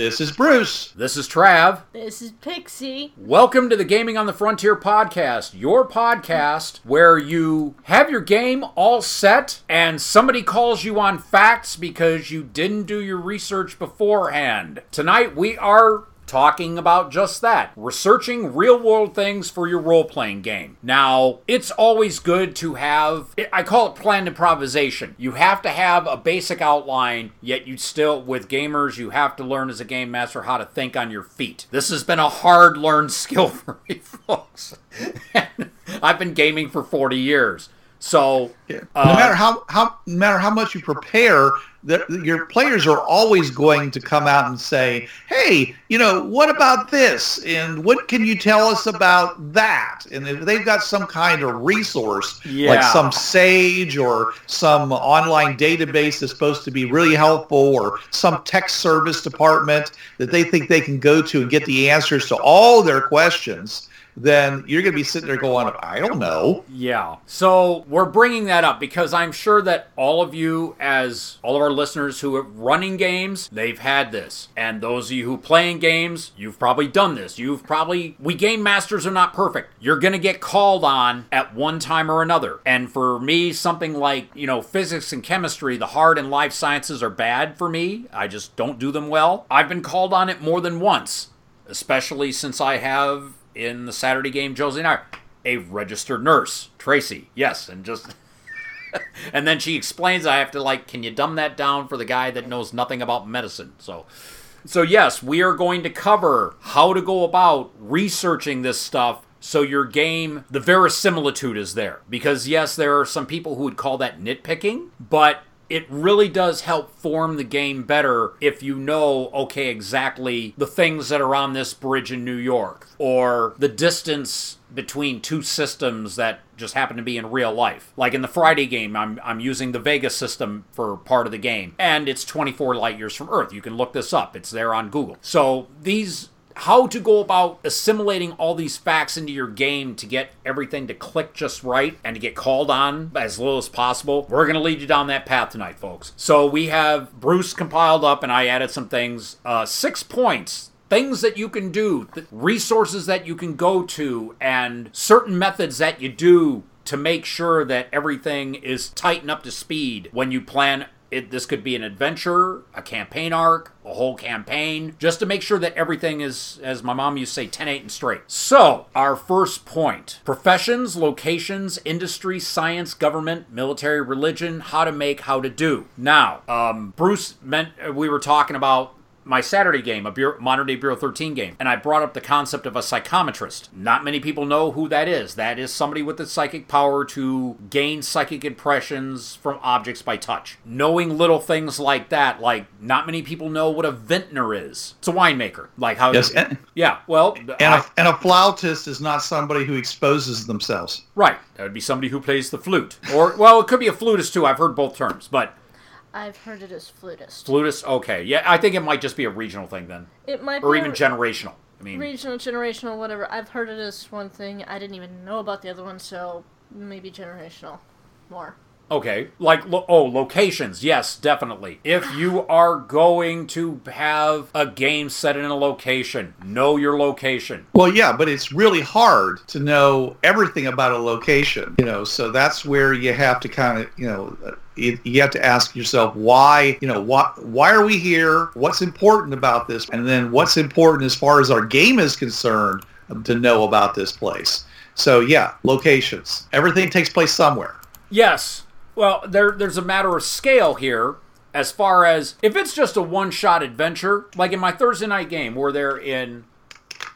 This is Bruce. This is Trav. This is Pixie. Welcome to the Gaming on the Frontier podcast, your podcast where you have your game all set and somebody calls you on facts because you didn't do your research beforehand. Tonight we are talking about just that researching real world things for your role playing game. Now, it's always good to have, I call it planned improvisation. You have to have a basic outline, yet you still, with gamers, you have to learn as a game master how to think on your feet. This has been a hard learned skill for me, folks. I've been gaming for 40 years. So, no uh, matter how, how no matter how much you prepare, the, your players are always going to come out and say, "Hey, you know, what about this? And what can you tell us about that?" And if they've got some kind of resource, like some Sage or some online database that's supposed to be really helpful, or some tech service department that they think they can go to and get the answers to all their questions, then you're going to be sitting there going, "I don't know." Yeah. So we're bringing that up because I'm sure that all of you, as all of our listeners who are running games, they've had this. And those of you who playing games, you've probably done this. You've probably, we game masters are not perfect. You're going to get called on at one time or another. And for me, something like, you know, physics and chemistry, the hard and life sciences are bad for me. I just don't do them well. I've been called on it more than once, especially since I have in the Saturday game, Josie and I, a registered nurse, Tracy. Yes, and just. and then she explains I have to like, can you dumb that down for the guy that knows nothing about medicine? So, so yes, we are going to cover how to go about researching this stuff so your game, the verisimilitude is there. Because yes, there are some people who would call that nitpicking, but it really does help form the game better if you know, okay, exactly the things that are on this bridge in New York, or the distance between two systems that just happen to be in real life. Like in the Friday game, I'm, I'm using the Vega system for part of the game, and it's 24 light years from Earth. You can look this up, it's there on Google. So these how to go about assimilating all these facts into your game to get everything to click just right and to get called on as little as possible. We're going to lead you down that path tonight, folks. So we have Bruce compiled up, and I added some things. Uh, six points. Things that you can do, resources that you can go to, and certain methods that you do to make sure that everything is tightened up to speed when you plan it, this could be an adventure, a campaign arc, a whole campaign, just to make sure that everything is, as my mom used to say, 10 8 and straight. So, our first point professions, locations, industry, science, government, military, religion, how to make, how to do. Now, um, Bruce meant we were talking about my Saturday game, a Bureau, modern day Bureau 13 game, and I brought up the concept of a psychometrist. Not many people know who that is. That is somebody with the psychic power to gain psychic impressions from objects by touch. Knowing little things like that, like not many people know what a vintner is. It's a winemaker. Like how Yes, and, Yeah, well, and, I- a, and a flautist is not somebody who exposes themselves. right. That would be somebody who plays the flute. Or well, it could be a flutist too. I've heard both terms, but I've heard it as flutist. flutist, okay. Yeah, I think it might just be a regional thing then. It might be Or even a generational. I mean, regional, generational, whatever. I've heard it as one thing. I didn't even know about the other one, so maybe generational more. Okay, like lo- oh, locations. Yes, definitely. If you are going to have a game set in a location, know your location. Well, yeah, but it's really hard to know everything about a location, you know. So that's where you have to kind of, you know, uh, you, have to ask yourself why, you know, why why are we here? What's important about this? And then what's important as far as our game is concerned um, to know about this place. So yeah, locations. Everything takes place somewhere. Yes. Well, there there's a matter of scale here as far as if it's just a one-shot adventure, like in my Thursday night game where they're in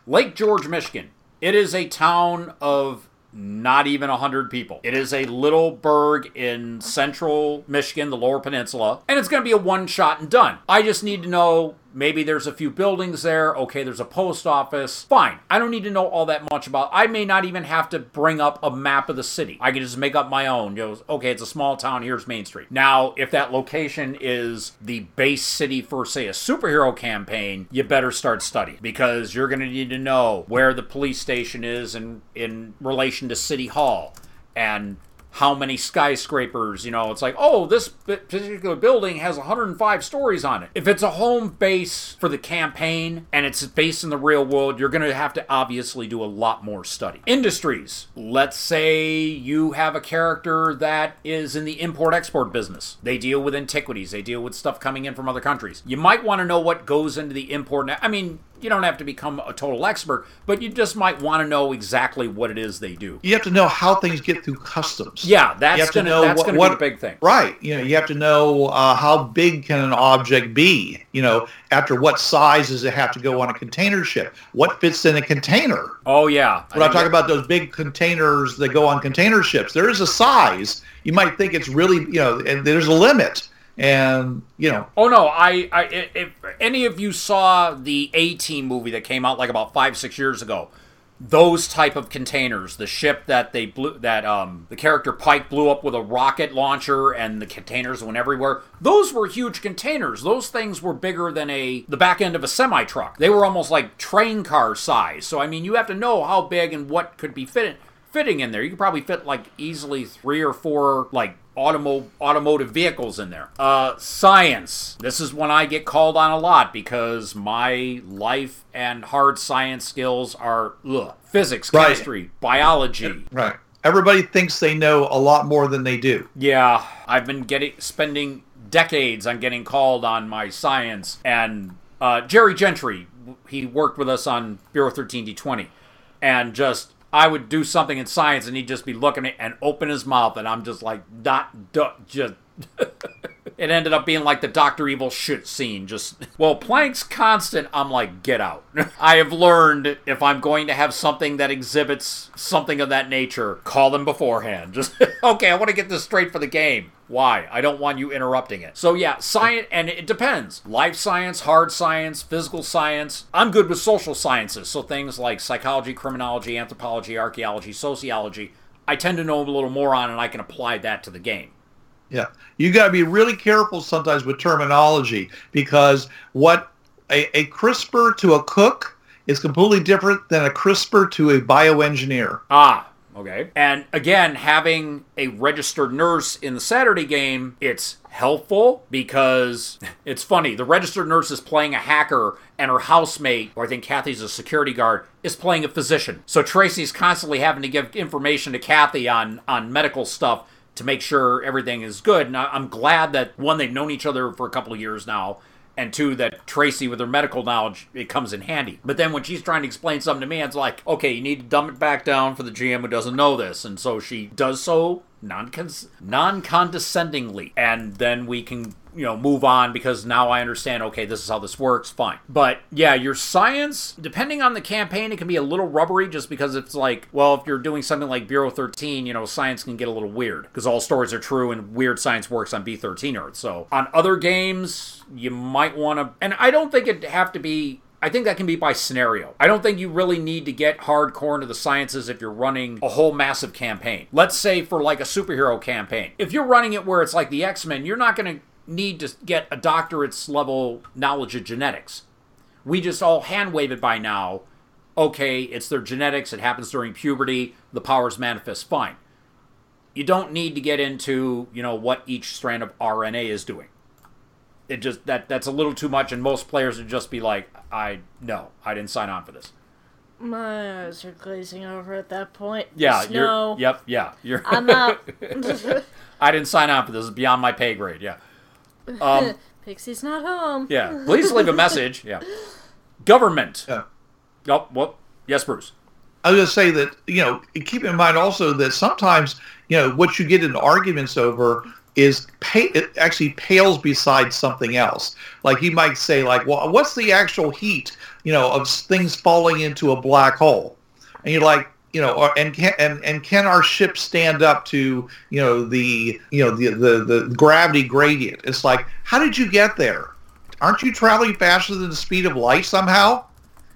Lake George, Michigan. It is a town of not even 100 people. It is a little burg in central Michigan, the lower peninsula, and it's going to be a one shot and done. I just need to know Maybe there's a few buildings there. Okay, there's a post office. Fine. I don't need to know all that much about. I may not even have to bring up a map of the city. I can just make up my own. You know, okay, it's a small town. Here's Main Street. Now, if that location is the base city for, say, a superhero campaign, you better start studying because you're going to need to know where the police station is in in relation to City Hall and how many skyscrapers, you know, it's like, oh, this particular building has 105 stories on it. If it's a home base for the campaign and it's based in the real world, you're going to have to obviously do a lot more study. Industries. Let's say you have a character that is in the import export business. They deal with antiquities, they deal with stuff coming in from other countries. You might want to know what goes into the import. I mean, you don't have to become a total expert, but you just might want to know exactly what it is they do. You have to know how things get through customs. Yeah, that's going to that's going to be the big thing. Right. You know, you have to know uh, how big can an object be. You know, after what size does it have to go on a container ship? What fits in a container? Oh yeah. When I, I talk about those big containers that go on container ships, there is a size. You might think it's really, you know, and there's a limit and you know. Oh no i i if any of you saw the a team movie that came out like about five six years ago those type of containers the ship that they blew that um the character pike blew up with a rocket launcher and the containers went everywhere those were huge containers. Those things were bigger than a the back end of a semi truck they were almost like train car size. So i mean you have to know how big and what could be fitted fitting in there. You could probably fit like easily three or four like automo- automotive vehicles in there. Uh, science. This is one I get called on a lot because my life and hard science skills are ugh. physics, chemistry, right. biology. Right. Everybody thinks they know a lot more than they do. Yeah, I've been getting spending decades on getting called on my science and uh, Jerry Gentry. He worked with us on Bureau 13D20 and just I would do something in science and he'd just be looking at and open his mouth and I'm just like not just it ended up being like the Doctor Evil shit scene. Just well, Planck's constant. I'm like, get out. I have learned if I'm going to have something that exhibits something of that nature, call them beforehand. Just okay, I want to get this straight for the game. Why? I don't want you interrupting it. So yeah, science, and it depends. Life science, hard science, physical science. I'm good with social sciences, so things like psychology, criminology, anthropology, archaeology, sociology. I tend to know a little more on, and I can apply that to the game. Yeah, you got to be really careful sometimes with terminology because what a, a crisper to a cook is completely different than a CRISPR to a bioengineer. Ah, Okay. And again, having a registered nurse in the Saturday game, it's helpful because it's funny. The registered nurse is playing a hacker, and her housemate, or I think Kathy's a security guard, is playing a physician. So Tracy's constantly having to give information to Kathy on, on medical stuff to make sure everything is good. And I'm glad that, one, they've known each other for a couple of years now and two that Tracy with her medical knowledge it comes in handy. But then when she's trying to explain something to me, it's like, okay, you need to dumb it back down for the GM who doesn't know this, and so she does so non condescendingly, and then we can you know move on because now I understand okay this is how this works fine. But yeah your science depending on the campaign it can be a little rubbery just because it's like well if you're doing something like Bureau 13 you know science can get a little weird because all stories are true and weird science works on B13 Earth. So on other games you might want to and I don't think it'd have to be I think that can be by scenario. I don't think you really need to get hardcore into the sciences if you're running a whole massive campaign. Let's say for like a superhero campaign. If you're running it where it's like the X-Men, you're not going to need to get a doctorate's level knowledge of genetics. We just all hand wave it by now. Okay, it's their genetics, it happens during puberty, the powers manifest fine. You don't need to get into, you know, what each strand of RNA is doing. It just that that's a little too much and most players would just be like, I no, I didn't sign on for this. My eyes are glazing over at that point. Yeah, you're. Yep, yeah, you're. I'm out. I didn't sign on for this. It's beyond my pay grade. Yeah. Um, Pixie's not home. Yeah. Please leave a message. Yeah. Government. Yeah. Oh, well, Yes, Bruce. I was going to say that, you know, keep in mind also that sometimes, you know, what you get in arguments over is it actually pales beside something else. Like you might say, like, well, what's the actual heat, you know, of things falling into a black hole? And you're like, you know, and can and, and can our ship stand up to you know the you know the, the the gravity gradient? It's like, how did you get there? Aren't you traveling faster than the speed of light somehow?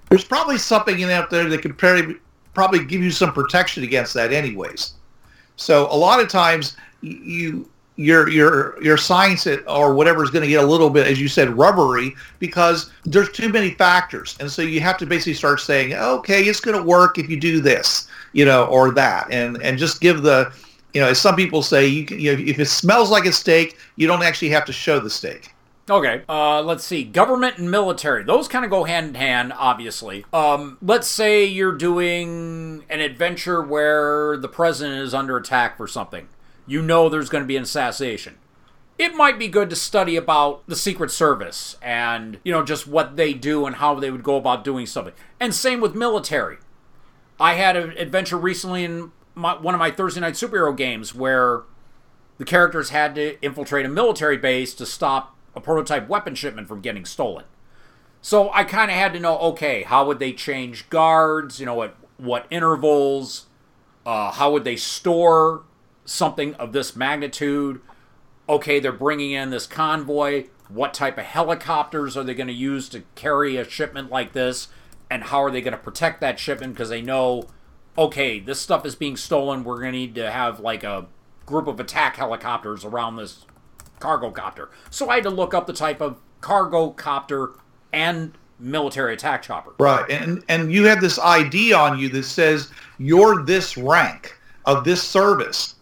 There's probably something in out there that could probably probably give you some protection against that, anyways. So a lot of times you your your your science or whatever is going to get a little bit, as you said, rubbery because there's too many factors, and so you have to basically start saying, okay, it's going to work if you do this, you know, or that, and and just give the, you know, as some people say, you, can, you know, if it smells like a steak, you don't actually have to show the steak. Okay, uh, let's see. Government and military; those kind of go hand in hand, obviously. Um, let's say you're doing an adventure where the president is under attack for something you know there's going to be an assassination. It might be good to study about the Secret Service and, you know, just what they do and how they would go about doing something. And same with military. I had an adventure recently in my, one of my Thursday night superhero games where the characters had to infiltrate a military base to stop a prototype weapon shipment from getting stolen. So I kind of had to know, okay, how would they change guards? You know, at what intervals? Uh, how would they store something of this magnitude. Okay, they're bringing in this convoy. What type of helicopters are they going to use to carry a shipment like this? And how are they going to protect that shipment? Because they know, okay, this stuff is being stolen. We're going to need to have like a group of attack helicopters around this cargo copter. So I had to look up the type of cargo copter and military attack chopper. Right. And and you have this ID on you that says you're this rank of this service.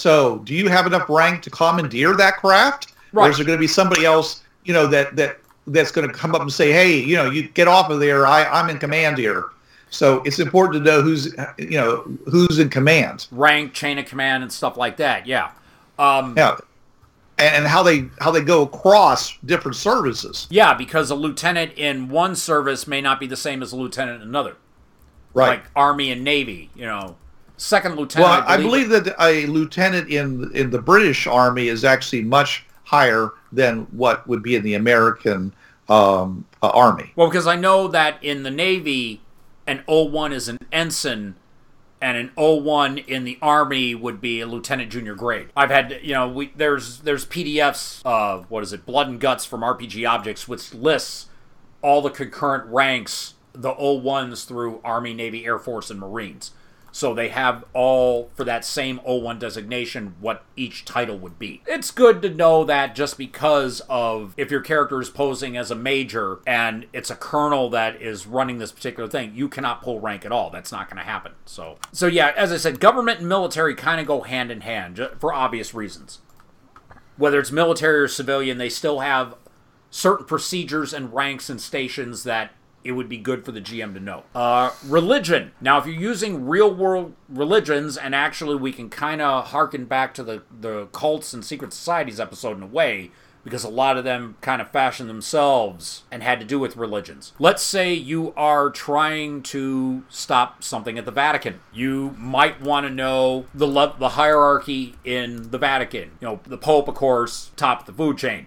So, do you have enough rank to commandeer that craft, right. or is there going to be somebody else, you know, that that that's going to come up and say, "Hey, you know, you get off of there. I, I'm in command here." So it's important to know who's you know who's in command, rank, chain of command, and stuff like that. Yeah, um, yeah, and, and how they how they go across different services. Yeah, because a lieutenant in one service may not be the same as a lieutenant in another. Right, like Army and Navy. You know, second lieutenant. Well, I believe, I believe that a lieutenant in in the British Army is actually much higher than what would be in the American um, uh, Army. Well, because I know that in the Navy, an O1 is an ensign, and an O1 in the Army would be a lieutenant junior grade. I've had, you know, we there's there's PDFs, of what is it, Blood and Guts from RPG Objects, which lists all the concurrent ranks, the O1s through Army, Navy, Air Force, and Marines. So they have all for that same O1 designation what each title would be. It's good to know that just because of if your character is posing as a major and it's a colonel that is running this particular thing, you cannot pull rank at all. That's not going to happen. So so yeah, as I said, government and military kind of go hand in hand for obvious reasons. Whether it's military or civilian, they still have certain procedures and ranks and stations that it would be good for the GM to know. Uh, religion. Now, if you're using real world religions, and actually we can kind of harken back to the, the cults and secret societies episode in a way, because a lot of them kind of fashioned themselves and had to do with religions. Let's say you are trying to stop something at the Vatican. You might want to know the le- the hierarchy in the Vatican. You know, the Pope, of course, top of the food chain,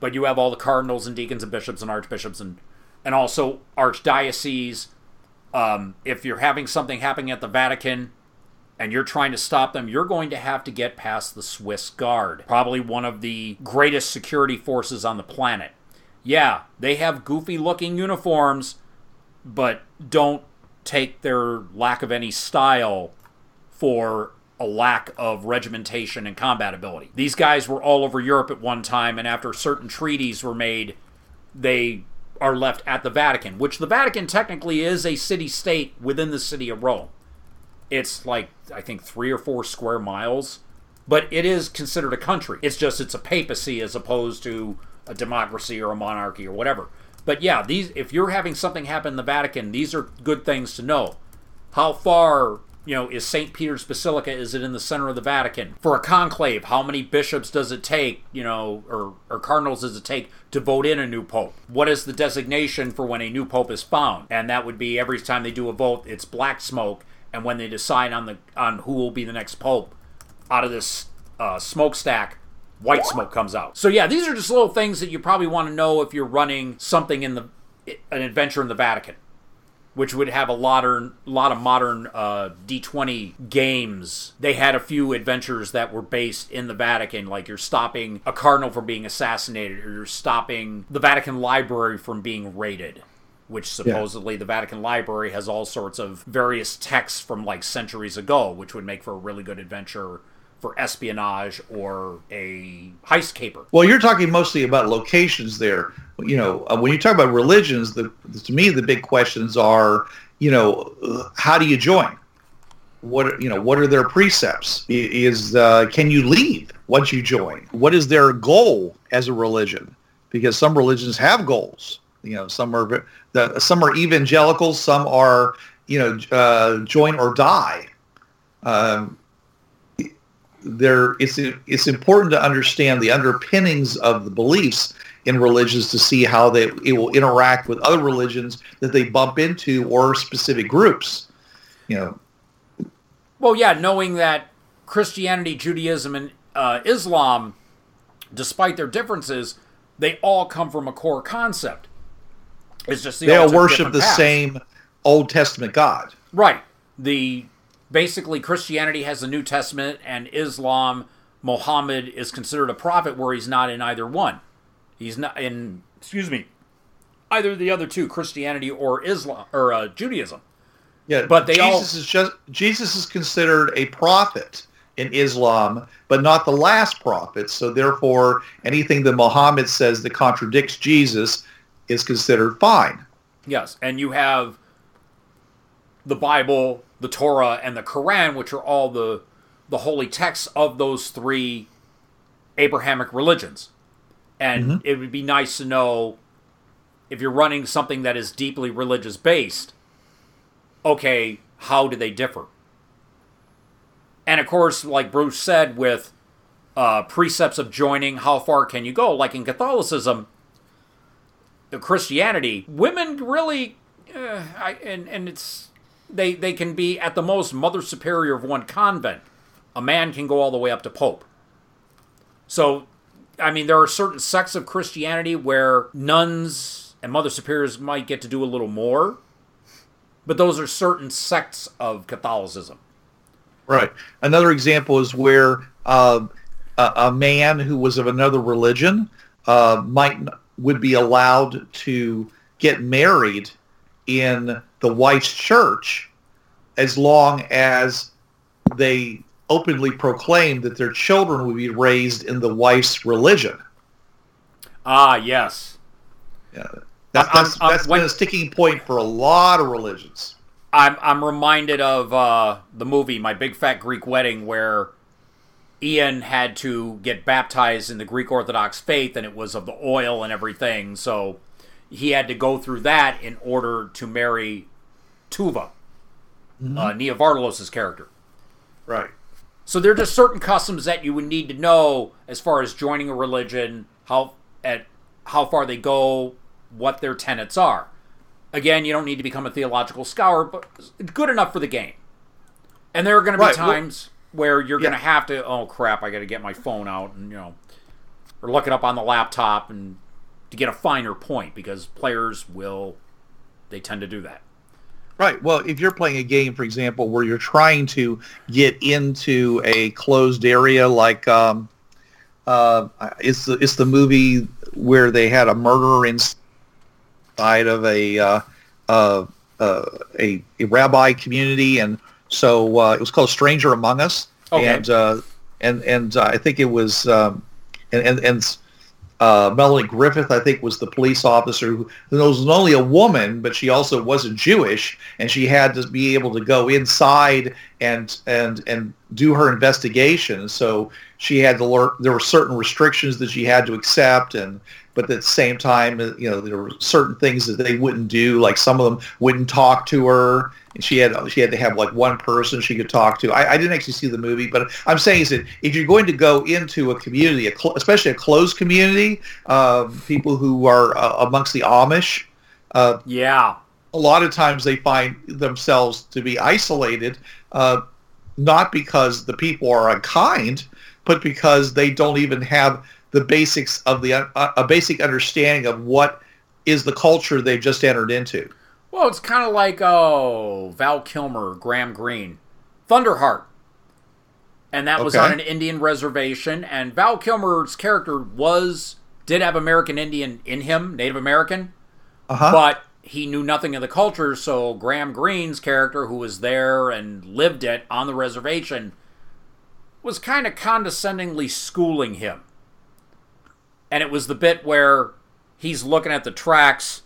but you have all the cardinals and deacons and bishops and archbishops and and also archdiocese. Um, if you're having something happening at the Vatican and you're trying to stop them, you're going to have to get past the Swiss Guard, probably one of the greatest security forces on the planet. Yeah, they have goofy looking uniforms, but don't take their lack of any style for a lack of regimentation and combat ability. These guys were all over Europe at one time, and after certain treaties were made, they are left at the Vatican, which the Vatican technically is a city state within the city of Rome. It's like, I think, three or four square miles, but it is considered a country. It's just it's a papacy as opposed to a democracy or a monarchy or whatever. But yeah, these if you're having something happen in the Vatican, these are good things to know. How far you know, is St. Peter's Basilica, is it in the center of the Vatican? For a conclave, how many bishops does it take, you know, or, or cardinals does it take to vote in a new pope? What is the designation for when a new pope is found? And that would be every time they do a vote, it's black smoke. And when they decide on the on who will be the next pope, out of this uh, smokestack, white smoke comes out. So yeah, these are just little things that you probably want to know if you're running something in the an adventure in the Vatican. Which would have a lot of, lot of modern uh, D20 games. They had a few adventures that were based in the Vatican, like you're stopping a cardinal from being assassinated, or you're stopping the Vatican Library from being raided. Which supposedly the Vatican Library has all sorts of various texts from like centuries ago, which would make for a really good adventure for espionage or a heist caper. Well, you're talking mostly about locations there. You know, uh, when you talk about religions, the, to me the big questions are, you know, how do you join? What you know, what are their precepts? Is uh, can you leave once you join? What is their goal as a religion? Because some religions have goals. You know, some are the, some are evangelicals, some are you know uh, join or die. Um, there it's it's important to understand the underpinnings of the beliefs in religions to see how they it will interact with other religions that they bump into or specific groups. You know, Well, yeah, knowing that Christianity, Judaism, and uh, Islam, despite their differences, they all come from a core concept. It's just the they all worship the paths. same Old Testament God. Right. The basically Christianity has the New Testament, and Islam, Muhammad is considered a prophet, where he's not in either one. He's not in. Excuse me. Either the other two, Christianity or Islam or uh, Judaism. Yeah, But they all- Jesus is just Jesus is considered a prophet in Islam, but not the last prophet. So therefore, anything that Muhammad says that contradicts Jesus is considered fine. Yes, and you have the Bible, the Torah, and the Quran, which are all the the holy texts of those three Abrahamic religions. And it would be nice to know if you're running something that is deeply religious based, okay, how do they differ? And of course, like Bruce said, with uh, precepts of joining, how far can you go? Like in Catholicism, the Christianity, women really, uh, I, and and it's they they can be at the most mother superior of one convent. A man can go all the way up to pope. So, I mean, there are certain sects of Christianity where nuns and mother superiors might get to do a little more, but those are certain sects of Catholicism. Right. Another example is where uh, a, a man who was of another religion uh, might would be allowed to get married in the wife's church as long as they openly proclaimed that their children would be raised in the wife's religion. Ah, yes. Yeah. That's, I'm- I'm- that's when- been a sticking point for a lot of religions. I'm I'm reminded of uh, the movie My Big Fat Greek Wedding, where Ian had to get baptized in the Greek Orthodox faith, and it was of the oil and everything. So he had to go through that in order to marry Toula, uh, Nia Vardalos' character. Right. So there are just certain customs that you would need to know as far as joining a religion, how at how far they go, what their tenets are. Again, you don't need to become a theological scholar, but good enough for the game. And there are going to be Right, well- times where you're going to have to, oh crap, I got to get my phone out and you know, or look it up on the laptop and to get a finer point because players will, they tend to do that. Right. Well, if you're playing a game, for example, where you're trying to get into a closed area, like um, uh, it's the it's the movie where they had a murderer inside of a uh, uh, uh, a, a rabbi community, and so uh, it was called Stranger Among Us, Okay. and uh, and and uh, I think it was um, and and. and uh, Melanie Griffith, I think, was the police officer who, who was not only a woman, but she also wasn't Jewish, and she had to be able to go inside and and and do her investigation. So she had to learn. There were certain restrictions that she had to accept, and but at the same time, you know, there were certain things that they wouldn't do. Like some of them wouldn't talk to her, and she had she had to have like one person she could talk to. I, I didn't actually see the movie, but I'm saying is that if you're going to go into a community, a cl- especially a closed community, um, people who are uh, amongst the Amish, uh, Yeah. a lot of times they find themselves to be isolated, uh, not because the people are unkind, but because they don't even have the basics of the uh, a basic understanding of what is the culture they've just entered into. Well, it's kind of like oh Val Kilmer, Graham Greene, Thunderheart, and that was Okay. on an Indian reservation. And Val Kilmer's character was did have American Indian in him, Native American, Uh huh. but he knew nothing of the culture. So Graham Greene's character, who was there and lived it on the reservation, was kind of condescendingly schooling him. And it was the bit where he's looking at the tracks,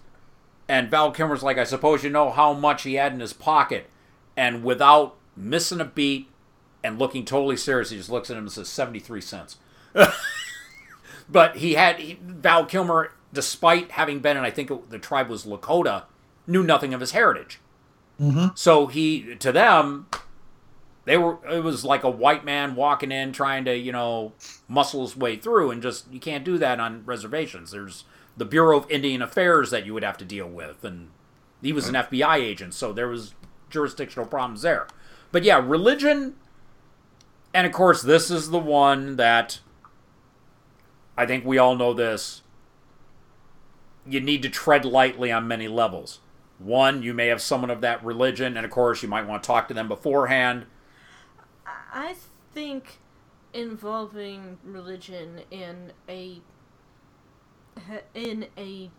and Val Kilmer's like, I suppose you know how much he had in his pocket. And without missing a beat and looking totally serious, he just looks at him and says, 73 cents. but he had, he, Val Kilmer, despite having been, and I think it, the tribe was Lakota, knew nothing of his heritage. Mm-hmm. So he, to them, they were it was like a white man walking in trying to you know muscle his way through and just you can't do that on reservations. There's the bureau of indian affairs that you would have to deal with and he was an fbi agent so there was jurisdictional problems there. But yeah religion and of course this is the one that i think we all know this. You need to tread lightly on many levels. One you may have someone of that religion and of course you might want to talk to them beforehand I think involving religion in a in a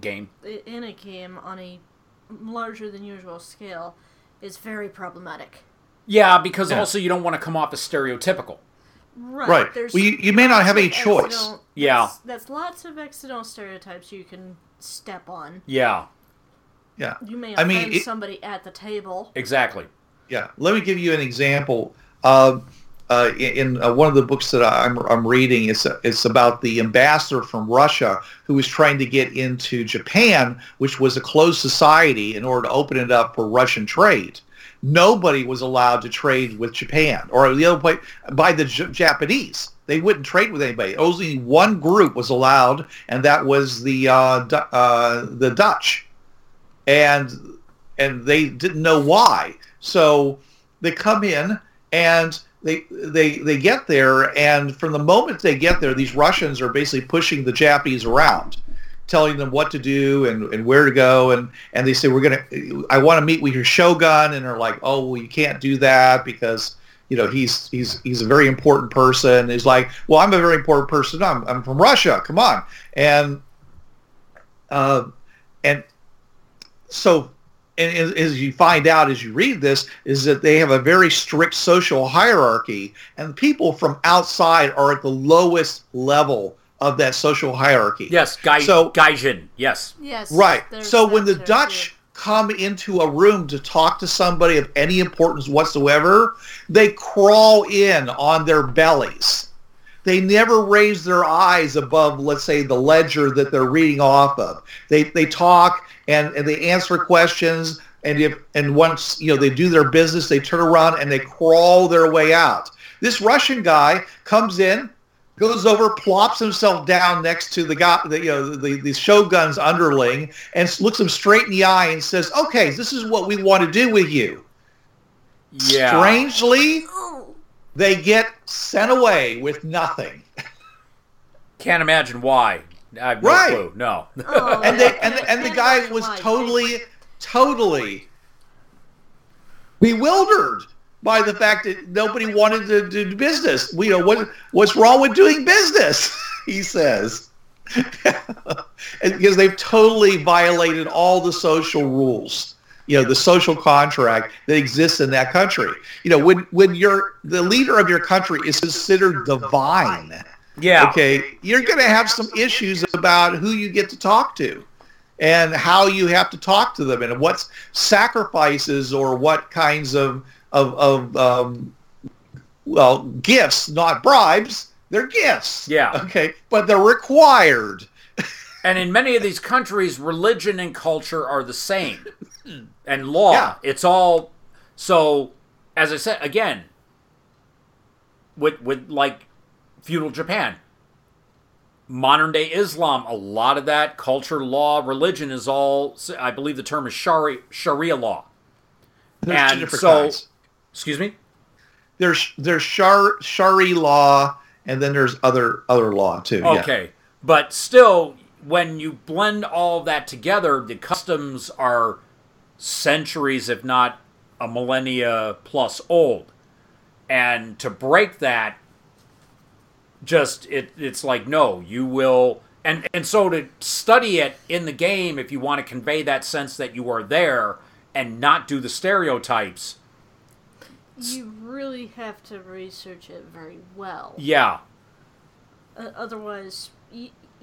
game in a game on a larger than usual scale is very problematic. Yeah, because Yeah. also you don't want to come off as stereotypical. Right. Right. There's Well, you- you may not have any of choice. accidental- Yeah. That's, that's lots of accidental stereotypes you can step on. Yeah, Yeah. You may I offend mean, it- somebody at the table. exactly. Yeah, let me give you an example. Uh, uh, in uh, one of the books that I'm, I'm reading, it's, it's about the ambassador from Russia who was trying to get into Japan, which was a closed society, in order to open it up for Russian trade. Nobody was allowed to trade with Japan or the other way by the J- Japanese. They wouldn't trade with anybody. Only one group was allowed, and that was the uh, uh, the Dutch and and they didn't know why. So they come in and they they they get there, and from the moment they get there, these Russians are basically pushing the Japanese around, telling them what to do and, and where to go, and and they say we're gonna, I want to meet with your shogun, and they're like, oh well, you can't do that because. You know he's he's he's a very important person. He's like, well, I'm a very important person. I'm I'm from Russia. Come on, and uh, and so and as- as you find out as you read this is that they have a very strict social hierarchy and people from outside are at the lowest level of that social hierarchy Yes, Gai- So- Gaijin. Yes. Yes. right so when the there, dutch too. come into a room to talk to somebody of any importance whatsoever they crawl in on their bellies they never raise their eyes above, let's say, the ledger that they're reading off of. They they talk and, and they answer questions, and if and once you know they do their business, they turn around and they crawl their way out. This Russian guy comes in, goes over, plops himself down next to the guy, the, you know, the, the shogun's underling, and looks him straight in the eye and says, "Okay, this is what we want to do with you." Yeah. Strangely, they get sent away with nothing. Can't imagine why. I have no Right. clue. No. Oh, and they and, can't- and the guy was why. totally totally bewildered by the fact that nobody wanted to do business. We know what what's wrong with doing business, he says. because they've totally violated all the social rules, you know, the social contract that exists in that country. You know, when when you're the leader of your country is considered divine Yeah. okay, you're going to have some issues about who you get to talk to and how you have to talk to them and what sacrifices or what kinds of, of, of um, well, gifts, not bribes. They're gifts. Yeah. Okay. But they're required. And in many of these countries, religion and culture are the same, and law. Yeah. It's all so. As I said again, with with like feudal Japan, modern day Islam, a lot of that culture, law, religion is all. I believe the term is Sharia, Sharia law. There's And so- kinds. Excuse me. There's there's shar, shari law and then there's other other law too. yeah. Okay. But still, when you blend all that together, the customs are centuries, if not a millennia plus old. And to break that, just it it's like no, you will and and so to study it in the game if you want to convey that sense that you are there and not do the stereotypes. You really have to research it very well. Yeah. Uh, otherwise,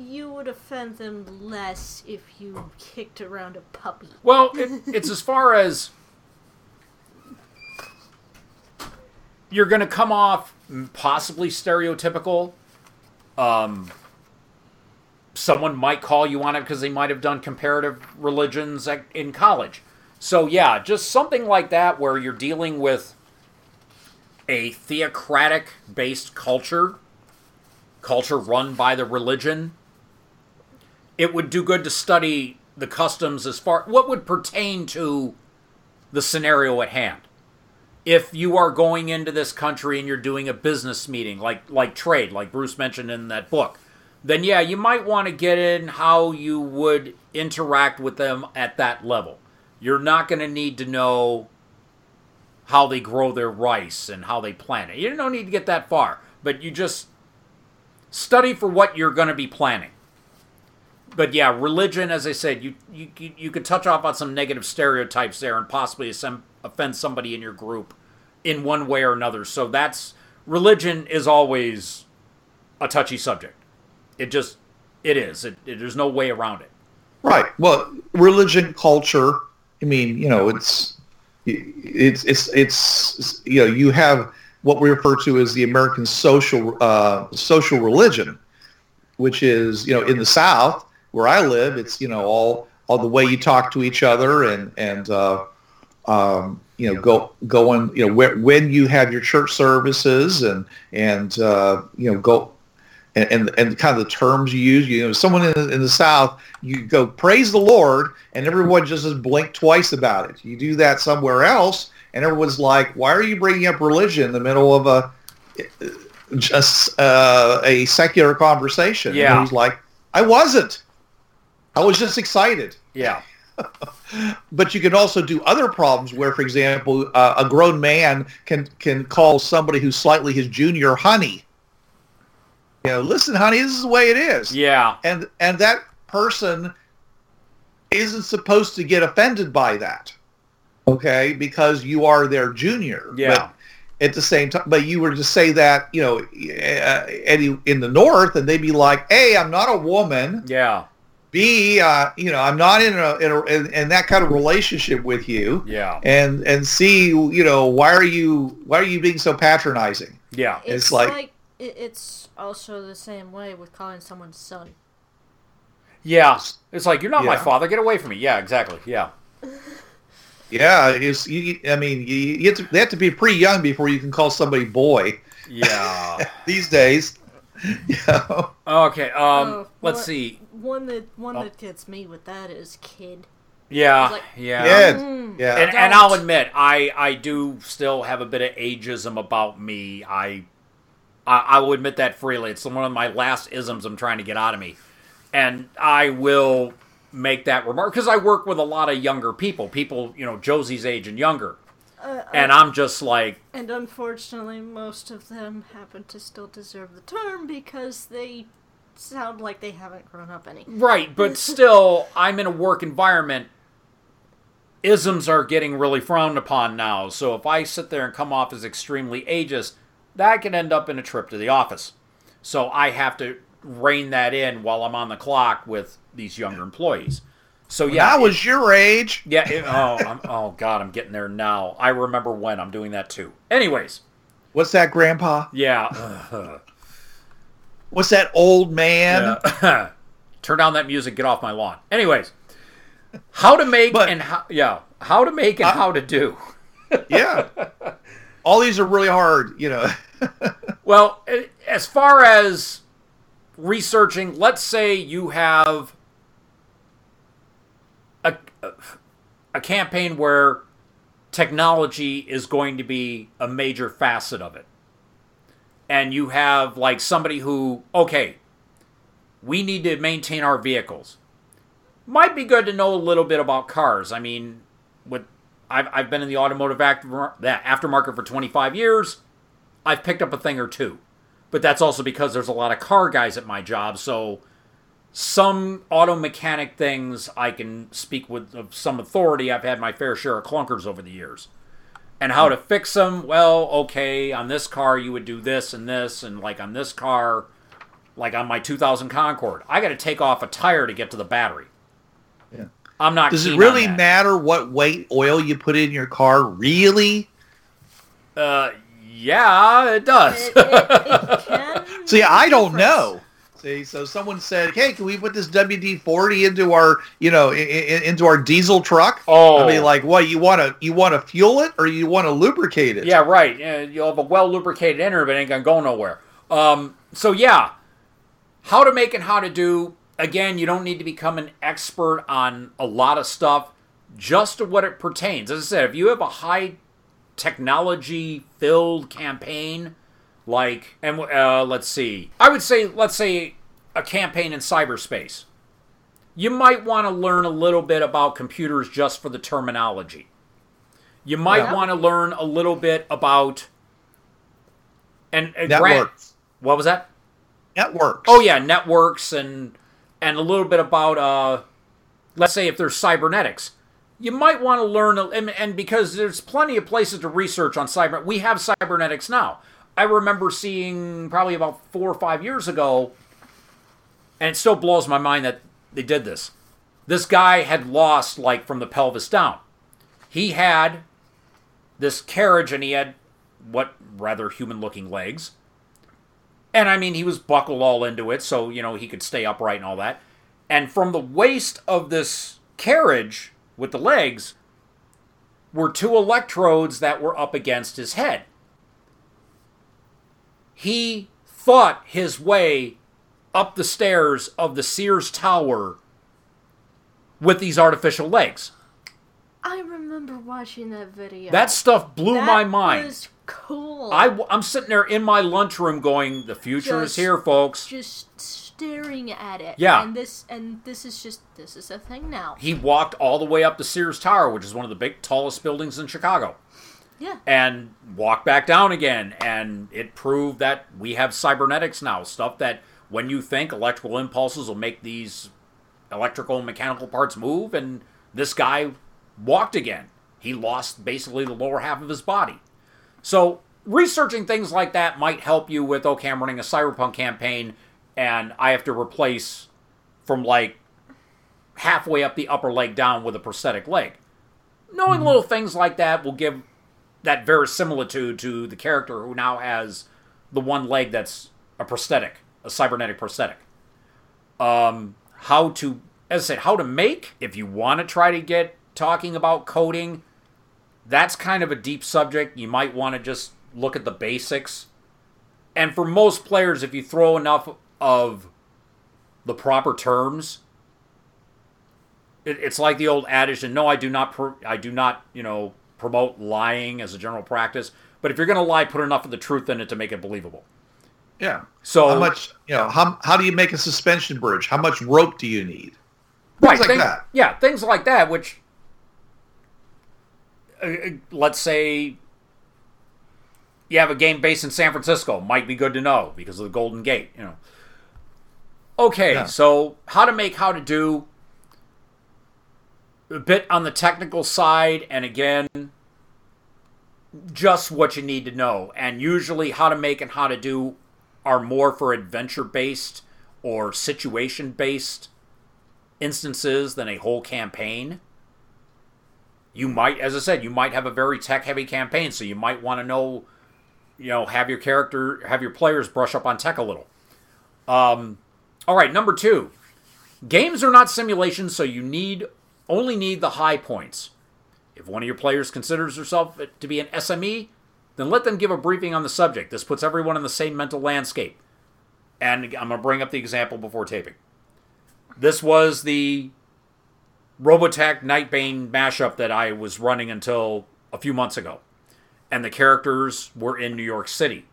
you would offend them less if you kicked around a puppy. Well, it, it's as far as you're going to come off possibly stereotypical. Um, someone might call you on it because they might have done comparative religions in college. So, yeah, just something like that where you're dealing with a theocratic based culture, culture run by the religion. It would do good to study the customs as far what would pertain to the scenario at hand. If you are going into this country and you're doing a business meeting like like trade like bruce mentioned in that book then yeah you might want to get in how you would interact with them at that level. You're not going to need to know how they grow their rice and how they plant it. You don't need to get that far but you just study for what you're going to be planning but yeah, religion, as I said, you you you- could touch off on some negative stereotypes there and possibly offend somebody in your group in one way or another. So that's religion is always a touchy subject. It just it is. It, it, there's no way around it. Right. Well, religion, culture. I mean, you know, it's it's it's it's you know, you have what we refer to as the American social uh, social religion, which is you know in the South where I live, it's you know all all the way you talk to each other and and uh, um, you know go going you know where, when you have your church services and and uh, you know go and, and and kind of the terms you use. You know, someone in the, in the South, you go praise the Lord, and everyone just says blink twice about it. You do that somewhere else, and everyone's like, "Why are you bringing up religion in the middle of a just uh, a secular conversation?" Yeah. and he's like, "I wasn't. I was just excited." Yeah. but you can also do other problems where, for example, uh, a grown man can can call somebody who's slightly his junior honey. You know, listen, honey, this is the way it is. Yeah. And and that person isn't supposed to get offended by that. Okay, because you are their junior. Yeah. But at the same time, but you were to say that, you know, uh, Eddie in the north, and they'd be like, "Hey, I'm not a woman." Yeah. B, uh, you know, I'm not in a, in, a in, in that kind of relationship with you. Yeah. And and C, you know, why are you why are you being so patronizing? Yeah. It's It's, like- like, it's also the same way with calling someone son. Yeah. It's like you're not my father. Get away from me. Yeah. Exactly. Yeah. Yeah, it's you. I mean, you, you have to, they have to be pretty young before you can call somebody boy Yeah. these days. You know? okay. Um. Oh, let's what- see. One that one Oh. that gets me with that is kid. Yeah. like- yeah. Yeah, Mm. yeah. and, and I'll admit, I I do still have a bit of ageism about me. I I, I will admit that freely. It's one of my last isms I'm trying to get out of me, and I will make that remark because I work with a lot of younger people, people you know Josie's age and younger, Uh, and I'm just like, And unfortunately, most of them happen to still deserve the term because they sound like they haven't grown up any. right, but still, I'm in a work environment. Isms are getting really frowned upon now, so if I sit there and come off as extremely ageist, that can end up in a trip to the office. So I have to rein that in while I'm on the clock with these younger employees. So yeah, That it- was your age. yeah. It, oh, I'm, oh God, I'm getting there now. I remember when I'm doing that too. Anyways, What's that, Grandpa? yeah. What's that, old man? Yeah. Turn down that music. Get off my lawn. Anyways, how to make But- and how yeah, how to make and how to do. Yeah. All these are really hard, you know. Well, as far as researching, let's say you have a, a campaign where technology is going to be a major facet of it. And you have like somebody who, okay, we need to maintain our vehicles. Might be good to know a little bit about cars. I mean, with I've, I've been in the automotive after, that aftermarket for 25 years. I've picked up a thing or two, but that's also because there's a lot of car guys at my job. So some auto mechanic things I can speak with some authority. I've had my fair share of clunkers over the years. And how to fix them? Well, okay, on this car you would do this and this, and like on this car, like on my 2000 Concorde, I got to take off a tire to get to the battery. Yeah. I'm not. Does it really on that. matter what weight oil you put in your car? Really? Uh, yeah, it does. It, it, it can See, I don't difference. know. See, so someone said, "Hey, can we put this WD-40 into our, you know, i- i- into our diesel truck?" Oh. I mean, like, what you want to you want to fuel it or you want to lubricate it? Yeah, right. Yeah, You'll have a well lubricated engine, but it ain't gonna go nowhere. Um, so yeah, how to make and how to do. Again, you don't need to become an expert on a lot of stuff, just to what it pertains. As I said, if you have a high technology filled campaign, like and uh, let's see, I would say let's say a campaign in cyberspace. You might want to learn a little bit about computers just for the terminology. You might Yeah. want to learn a little bit about and, and grant- what was that? Networks. Oh yeah, networks and and a little bit about uh let's say if there's cybernetics. You might want to learn and, and because there's plenty of places to research on cyber we have cybernetics now. I remember seeing probably about 4 or 5 years ago and it still blows my mind that they did this. This guy had lost like from the pelvis down. He had this carriage and he had what rather human looking legs. And I mean, he was buckled all into it, so, you know, he could stay upright and all that. And from the waist of this carriage with the legs were two electrodes that were up against his head. He fought his way up the stairs of the Sears Tower with these artificial legs. I remember watching that video. That stuff blew That my mind. Was cool. I, am sitting there in my lunchroom going, the future is here, folks. just staring at it. Yeah. And this and this is just this is a thing now. he walked all the way up to Sears Tower, which is one of the big tallest buildings in Chicago, Yeah. and walked back down again. And it proved that we have cybernetics now, stuff that when you think electrical impulses will make these electrical and mechanical parts move, and this guy walked again. He lost basically the lower half of his body. So researching things like that might help you with okay, I'm running a cyberpunk campaign and I have to replace from like halfway up the upper leg down with a prosthetic leg. Knowing mm-hmm. little things like that will give that verisimilitude to the character who now has the one leg that's a prosthetic, a cybernetic prosthetic. Um, how to, as I said, how to make, if you want to try to get talking about coding, that's kind of a deep subject. You might want to just look at the basics. And for most players, if you throw enough of the proper terms, it, it's like the old adage. And no, I do not. Pro- I do not. You know, promote lying as a general practice. But if you're going to lie, put enough of the truth in it to make it believable. Yeah. So How much, you know, how, how do you make a suspension bridge? How much rope do you need? right, like things- that. Yeah, things like that. Which, uh, uh, let's say, you have a game based in San Francisco, might be good to know because of the Golden Gate. You know. Okay, Yeah. so how to make, how to do. A bit on the technical side, and again, just what you need to know. And usually, how to make and how to do are more for adventure based or situation based instances than a whole campaign. You might, as I said, you might have a very tech heavy campaign, so you might want to know, you know, have your character, have your players brush up on tech a little. Um, all right, number two, games are not simulations, so you need only need the high points. If one of your players considers herself to be an SME, then let them give a briefing on the subject. This puts everyone in the same mental landscape. And I'm going to bring up the example before taping. This was the Robotech Nightbane mashup that I was running until a few months ago. And the characters were in New York City.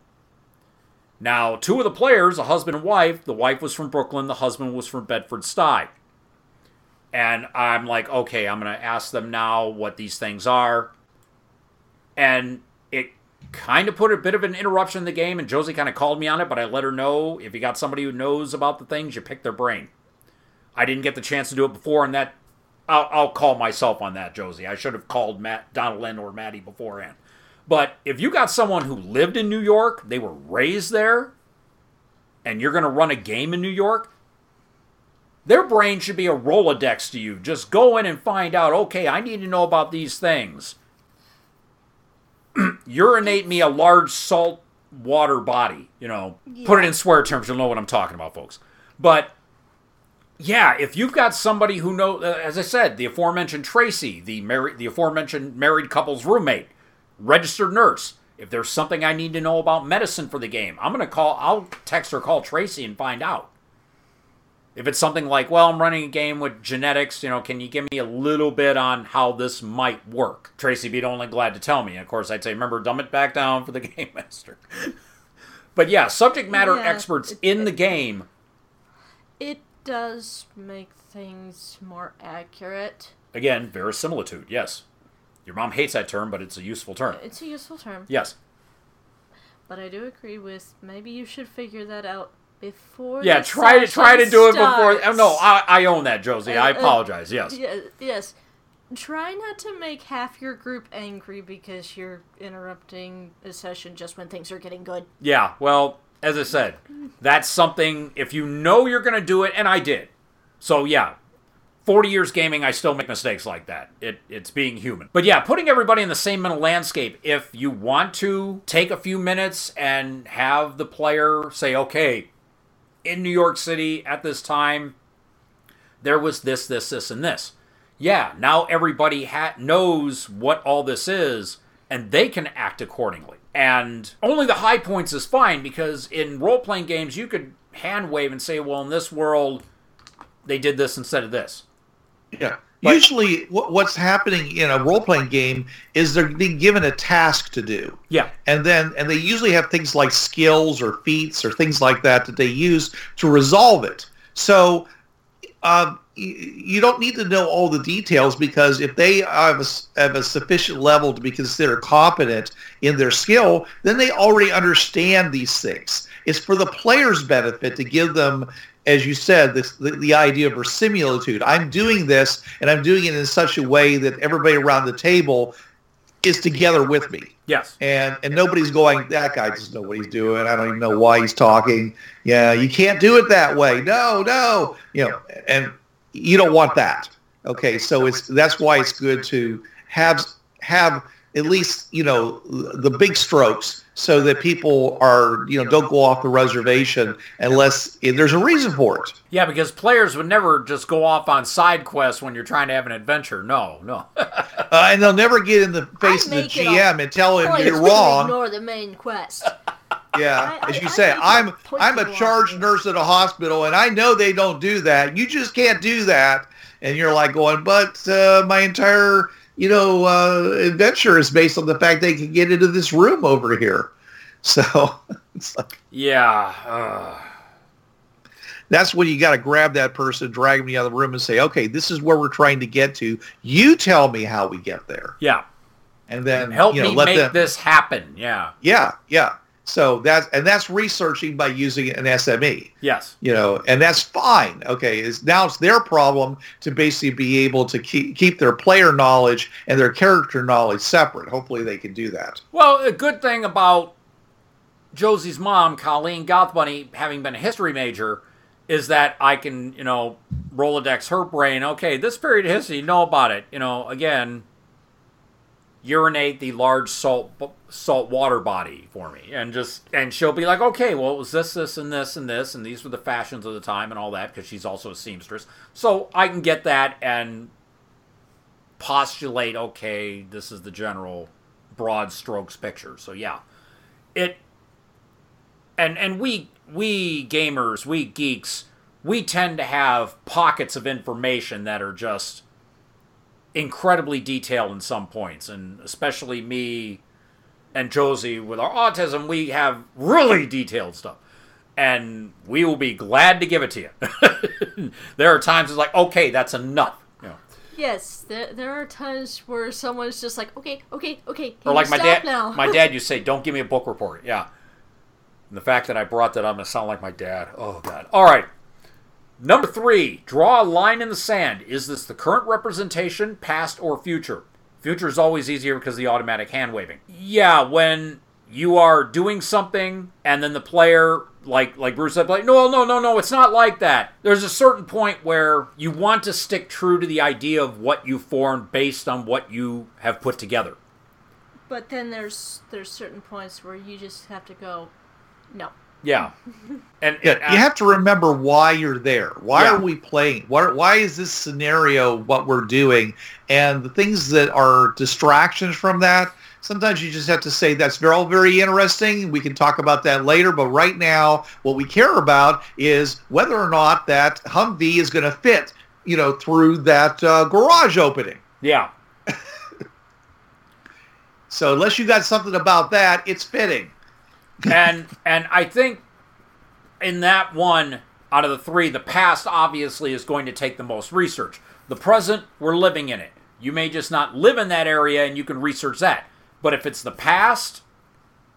Now, two of the players, a husband and wife, the wife was from Brooklyn, the husband was from Bedford Stuy. And I'm like, okay, I'm going to ask them now what these things are. And it kind of put a bit of an interruption in the game, and Josie kind of called me on it, but I let her know if you got somebody who knows about the things, you pick their brain. I didn't get the chance to do it before, and that I'll, I'll call myself on that, Josie. I should have called Matt, Donald Lynn or Maddie beforehand. But if you got someone who lived in New York, they were raised there, and you're going to run a game in New York, their brain should be a Rolodex to you. Just go in and find out, okay, I need to know about these things. Urinate me a large salt water body, you know. Put it in swear terms, you'll know what I'm talking about, folks. But yeah, if you've got somebody who know, uh, as I said, the aforementioned Tracy, the married, the aforementioned married couple's roommate, registered nurse. If there's something I need to know about medicine for the game, I'm gonna call. I'll text or call Tracy and find out. If it's something like, well, I'm running a game with genetics, you know, can you give me a little bit on how this might work? Tracy be only glad to tell me. And of course, I'd say, remember, dumb it back down for the game master. but yeah, subject matter Yeah, experts it- in the game. It does make things more accurate. Again, verisimilitude. Yes, your mom hates that term, but it's a useful term. It's a useful term. Yes. But I do agree with maybe you should figure that out before. Yeah, try to try to do it before. Oh, no, I, I own that, Josie. I Uh, uh, apologize. Yes. Yeah, yes. Try not to make half your group angry because you're interrupting a session just when things are getting good. Yeah, well, as I said, that's something, if you know you're going to do it, and I did. So, yeah, 40 years gaming, I still make mistakes like that. It, it's being human. But yeah, putting everybody in the same mental landscape, if you want to take a few minutes and have the player say, okay, in New York City at this time, there was this, this, this, and this. Yeah, now everybody ha- knows what all this is, and they can act accordingly. And only the high points is fine because in role playing games, you could hand wave and say, well, in this world, they did this instead of this. Yeah. Usually, what, what's happening in a role playing game is they're being given a task to do, Yeah, and then and they usually have things like skills or feats or things like that that they use to resolve it. So. Um, y- you don't need to know all the details because if they have a, have a sufficient level to be considered competent in their skill, then they already understand these things. It's for the player's benefit to give them, as you said, this, the, the idea of verisimilitude. I'm doing this, and I'm doing it in such a way that everybody around the table is together with me. Yes. and and nobody's going that guy doesn't know what he's doing. I don't even know why he's talking. Yeah you can't do it that way. No no. You know and you don't want that. Okay so it's that's why it's good to have have at least you know the big strokes so that people are you know don't go off the reservation unless there's a reason for it Yeah, because players would never just go off on side quests when you're trying to have an adventure. No, no. uh, and they'll never get in the face of the make it a gm and tell him you're wrong Ignore the main quest. Yeah, I- as you I say, think I'm it puts I'm a off charge nurse at a hospital, and I know they don't do that. You just can't do that, and you're like going, but uh, my entire you know uh, adventure is based on the fact they can get into this room over here. So it's like Yeah. Uh, that's when you got to grab that person, drag them out of the room, and say, okay, this is where we're trying to get to. You tell me how we get there, yeah. and then Help you know me let make them. this happen. Yeah. Yeah, yeah. So that's and that's researching by using an SME. Yes. you know, and that's fine. Okay, is now it's their problem to basically be able to keep keep their player knowledge and their character knowledge separate. Hopefully, they can do that. Well, a good thing about Josie's mom, Colleen Gothbunny, having been a history major, is that I can, you know, Rolodex her brain. Okay, this period of history, know about it. You know, again, urinate the large salt salt water body for me, and just and she'll be like, okay, well, it was this, this, and this, and this, and these were the fashions of the time, and all that, because she's also a seamstress. So I can get that and postulate. Okay, this is the general broad strokes picture. So yeah, it and and we we gamers, we geeks, we tend to have pockets of information that are just incredibly detailed in some points, and especially me and Josie with our autism, we have really detailed stuff. and we will be glad to give it to you. there are times it's like, okay, that's enough. You know. Yes, there, there are times where someone's just like, okay, okay, okay, Or like my dad, now? my dad you say, "Don't give me a book report." Yeah. And the fact that I brought that up, I'm gonna sound like my dad. Oh God. All right. Number three, draw a line in the sand. Is this the current representation, past, or future? Future is always easier because of the automatic hand waving. Yeah, when you are doing something and then the player, like like Bruce said, like, no, no, no, no, it's not like that. There's a certain point where you want to stick true to the idea of what you formed based on what you have put together. But then there's there's certain points where you just have to go, no. Yeah. And, Yeah, and you have to remember why you're there. Why Yeah. are we playing? Why, why is this scenario what we're doing? And the things that are distractions from that, sometimes you just have to say that's very, all very interesting. We can talk about that later. But right now, what we care about is whether or not that Humvee is going to fit, you know, through that uh, garage opening. yeah. So unless you got something about that, it's fitting. And and I think in that one out of the three, the past obviously is going to take the most research. The present, we're living in it. You may just not live in that area and you can research that. But if it's the past,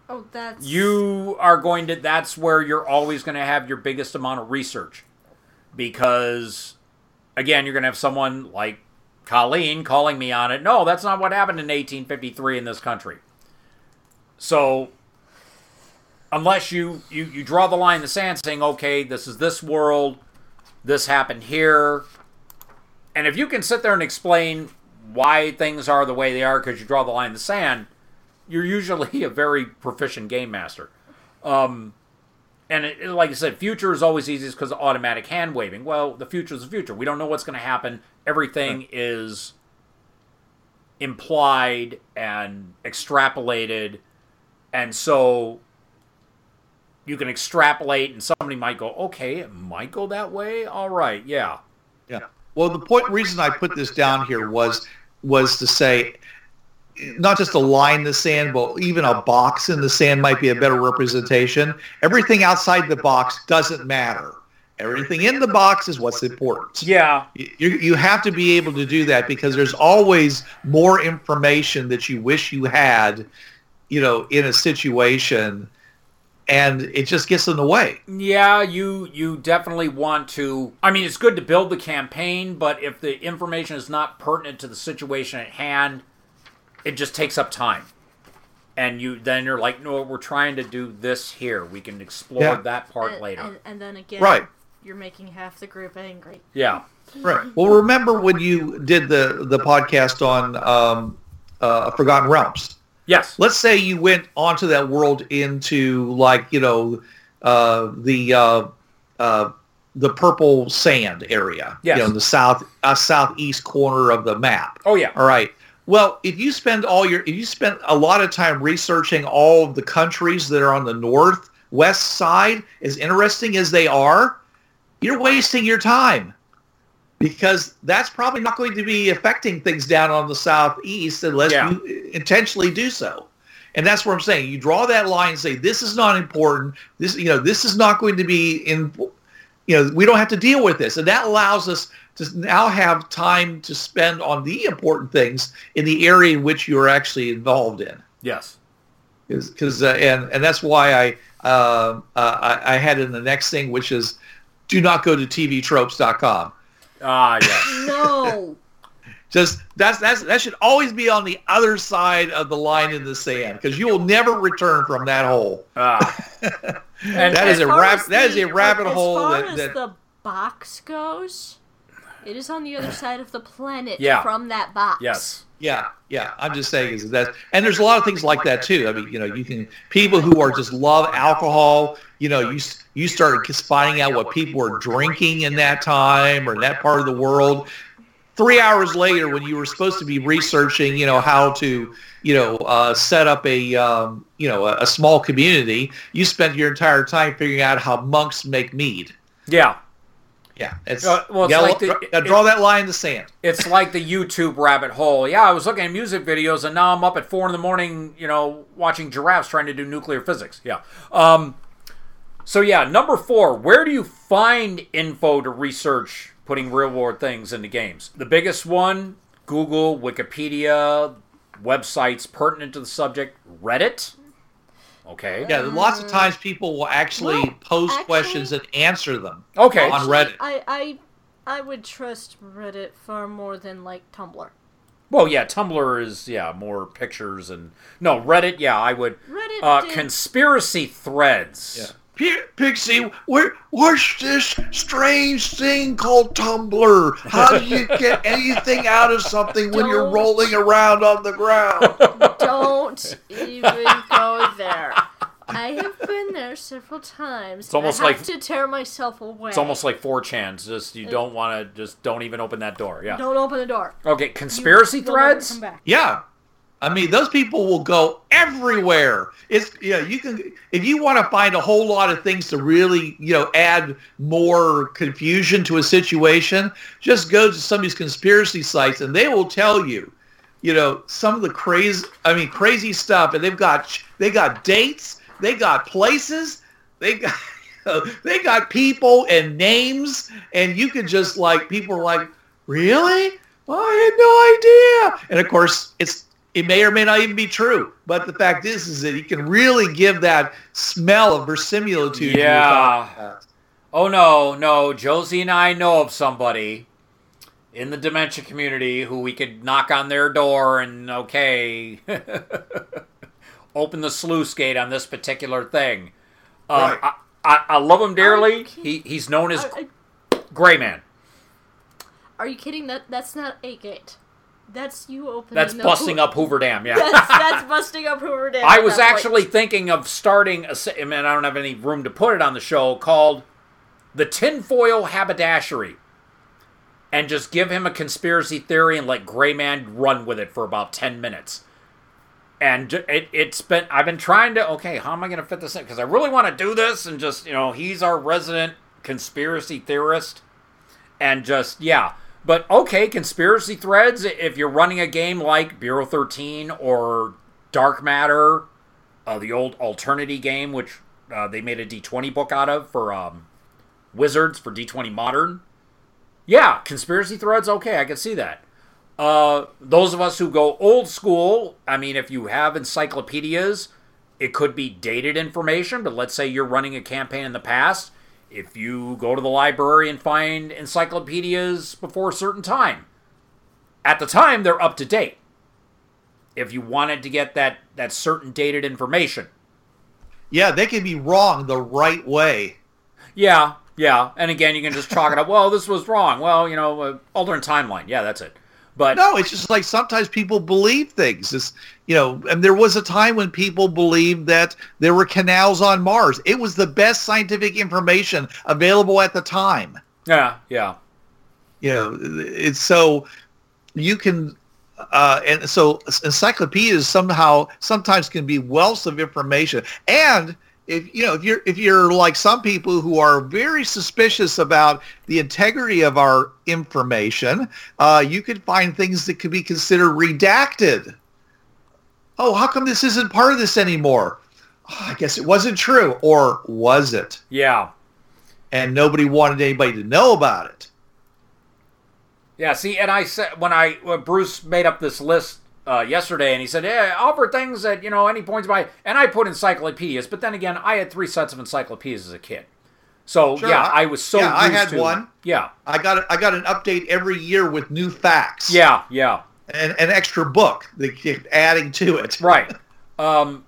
Oh, that's you are going to that's where you're always going to have your biggest amount of research. Because again, you're going to have someone like Colleen calling me on it. No, that's not what happened in 1853 in this country. So unless you, you you draw the line in the sand saying okay this is this world this happened here. And if you can sit there and explain why things are the way they are because you draw the line in the sand you're usually a very proficient game master. Um and it, like i said future is always easiest because of automatic hand waving. Well the future is the future. We don't know what's going to happen. Everything is implied and extrapolated. And so you can extrapolate and somebody might go okay it might go that way all right yeah Yeah. Well, the point reason I put this down here was was to say not just a line in the sand, but even a box in the sand might be a better representation. Everything outside the box doesn't matter. Everything in the box is what's important. yeah You, you have to be able to do that because there's always more information that you wish you had, you know, in a situation, and it just gets in the way. Yeah, you you definitely want to. I mean, it's good to build the campaign, but if the information is not pertinent to the situation at hand, it just takes up time. And you then you're like, no, we're trying to do this here. We can explore Yeah. that part and, later. And, and then again, Right. you're making half the group angry. yeah, Right. Well, remember when you did the the podcast on um, uh, Forgotten Realms? Yes, Let's say you went onto that world into like you know uh, the uh, uh, the purple sand area. Yes. You know, the south uh, southeast corner of the map. Oh, yeah. All right. Well, if you spend all your if you spend a lot of time researching all of the countries that are on the northwest side, as interesting as they are, you're wasting your time because that's probably not going to be affecting things down on the southeast unless Yeah. you intentionally do so. And that's what I'm saying. You draw that line and say this is not important. This you know this is not going to be in you know we don't have to deal with this, and that allows us to now have time to spend on the important things in the area in which you're actually involved in yes, because uh, and and that's why I, uh, uh, I I had in the next thing which is do not go to tvtropes.com. ah, yes, No. Just that's that's that should always be on the other side of the line in the sand because you will never return from that hole. ah. and, That is a far rab- as that is a rabbit as hole As far that- as the box goes, it is on the other side of the planet Yeah. from that box. yes, Yeah, yeah. I'm just saying is that, and there's a lot of things like that too. I mean, you know, you can people who are just love alcohol. You know, you s- you start just finding out what people were drinking in that time or in that part of the world. Three hours later, when you were supposed to be researching, you know, how to, you know, uh, set up a, um, you know, a, a small community, you spent your entire time figuring out how monks make mead. yeah. Yeah, it's, Uh, well, it's like the- draw, draw that line in the sand. It's like the YouTube rabbit hole. Yeah, I was looking at music videos, and now I'm up at four in the morning, you know, watching giraffes trying to do nuclear physics. Yeah. Um, So yeah, number four. Where do you find info to research putting real world things into games? The biggest one: Google, Wikipedia, websites pertinent to the subject, Reddit. Okay. Yeah, lots of times people will actually Well, pose actually- questions and answer them. Okay. On Reddit. I, I I would trust Reddit far more than like Tumblr. Well, yeah, Tumblr is yeah more pictures and no Reddit. Yeah, I would. Reddit Uh, did- conspiracy threads. P- Pixie, where, what's this strange thing called Tumblr? How do you get anything out of something when you're Don't. rolling around on the ground? Don't even go there. I have been there several times. It's almost I have like- to tear myself away. It's almost like 4chan. Just you don't want to just don't even open that door. Yeah. don't open the door. Okay, conspiracy You'll never threads. Come back. Yeah. I mean, those people will go everywhere. It's yeah, you can if you want to find a whole lot of things to really, you know, add more confusion to a situation, just go to some of these conspiracy sites and they will tell you, you know, some of the crazy I mean, crazy stuff and they've got they got dates, they got places, they got they got people and names and you can just like people are like, "Really? I had no idea." And of course, it's it may or may not even be true. But the fact is, is that he can really give that smell of verisimilitude. Yeah. Oh no, no. Josie and I know of somebody in the dementia community who we could knock on their door and okay, open the sluice gate on this particular thing. Um, Right. I, I, I love him dearly. Okay. He he's known as Are, are- Gray Man. are you kidding? That that's not a gate. That's you opening. That's busting up Hoover Dam. Yeah. That's, that's busting up Hoover Dam. I was that point. actually thinking of starting a, I mean, I don't have any room to put it on the show called the Tinfoil Haberdashery, and just give him a conspiracy theory and let Gray Man run with it for about ten minutes. And it, it's been I've been trying to okay, how am I going to fit this in? Because I really want to do this, and just you know, he's our resident conspiracy theorist, and just yeah. But okay, conspiracy threads. If you're running a game like Bureau 13 or Dark Matter, uh, the old Alternity game, which uh, they made a D20 book out of for um, Wizards for D20 Modern. Yeah, conspiracy threads. Okay, I can see that. Uh, those of us who go old school, I mean, if you have encyclopedias, it could be dated information, but let's say you're running a campaign in the past. If you go to the library and find encyclopedias before a certain time, at the time they're up to date. If you wanted to get that, that certain dated information. Yeah, they can be wrong the right way. Yeah, yeah. And again, you can just chalk it up. Well, this was wrong. Well, you know, uh, alternate timeline. Yeah, that's it. But No, it's just like sometimes people believe things. It's, you know, and there was a time when people believed that there were canals on Mars. It was the best scientific information available at the time. yeah, yeah. you know it's so you can uh, and so encyclopedias somehow sometimes can be wealths of information and if you know if you're if you're like some people who are very suspicious about the integrity of our information uh, you could find things that could be considered redacted. Oh how come this isn't part of this anymore? Oh, i guess it wasn't true or was it? Yeah. and nobody wanted anybody to know about it. Yeah, see, and I said when I when Bruce made up this list uh, yesterday, and he said, "Yeah, offer things that you know any points by," and I put encyclopedias. But then again, I had three sets of encyclopedias as a kid, so Sure, yeah, I- I was so. yeah, I had to- one. Yeah, I got a, I got an update every year with new facts. yeah, yeah. And an extra book that kept adding to it. Right. Um,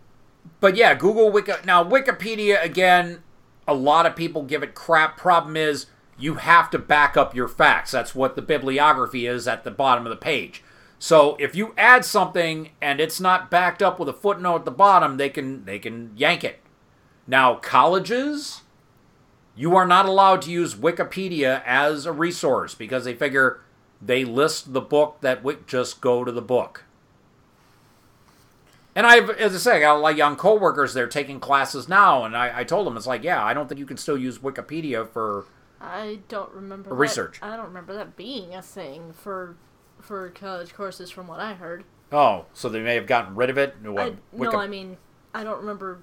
but yeah, Google Wiki. Now, Wikipedia, again, a lot of people give it crap. Problem is, you have to back up your facts. That's what the bibliography is at the bottom of the page. So if you add something and it's not backed up with a footnote at the bottom, they can they can yank it. Now, colleges, you are not allowed to use Wikipedia as a resource because they figure they list the book that Wik just go to the book. And I've, as I say, I got a lot of young coworkers. They're taking classes now, and I, I told them it's like, yeah, I don't think you can still use Wikipedia for. I don't remember that- Research. I don't remember that being a thing for for college courses, from what I heard. Oh, so they may have gotten rid of it. I, What, no, I mean, I don't remember.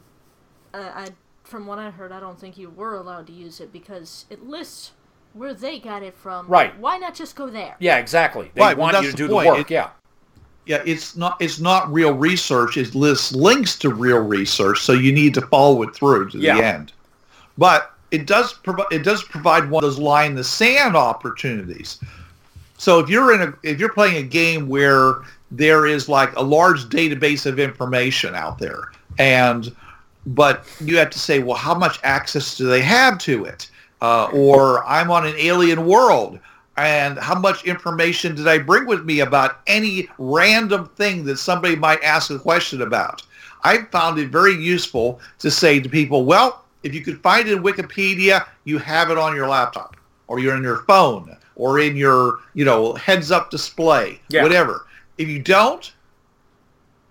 I, I from what I heard, I don't think you were allowed to use it because it lists where they got it from. Right. Why not just go there? Yeah, exactly. They Right, want that's you to the do point. the work. It- yeah. Yeah, it's not it's not real research. It lists links to real research, so you need to follow it through to Yeah. the end. But it does provide it does provide one of those line in the sand opportunities. So if you're in a if you're playing a game where there is like a large database of information out there, and but you have to say, well, how much access do they have to it? Uh, or I'm on an alien world, and how much information did I bring with me about any random thing that somebody might ask a question about? I found it very useful to say to people, well, if you could find it in Wikipedia, you have it on your laptop, or you're in your phone, or in your, you know, heads-up display, Yeah. whatever. If you don't,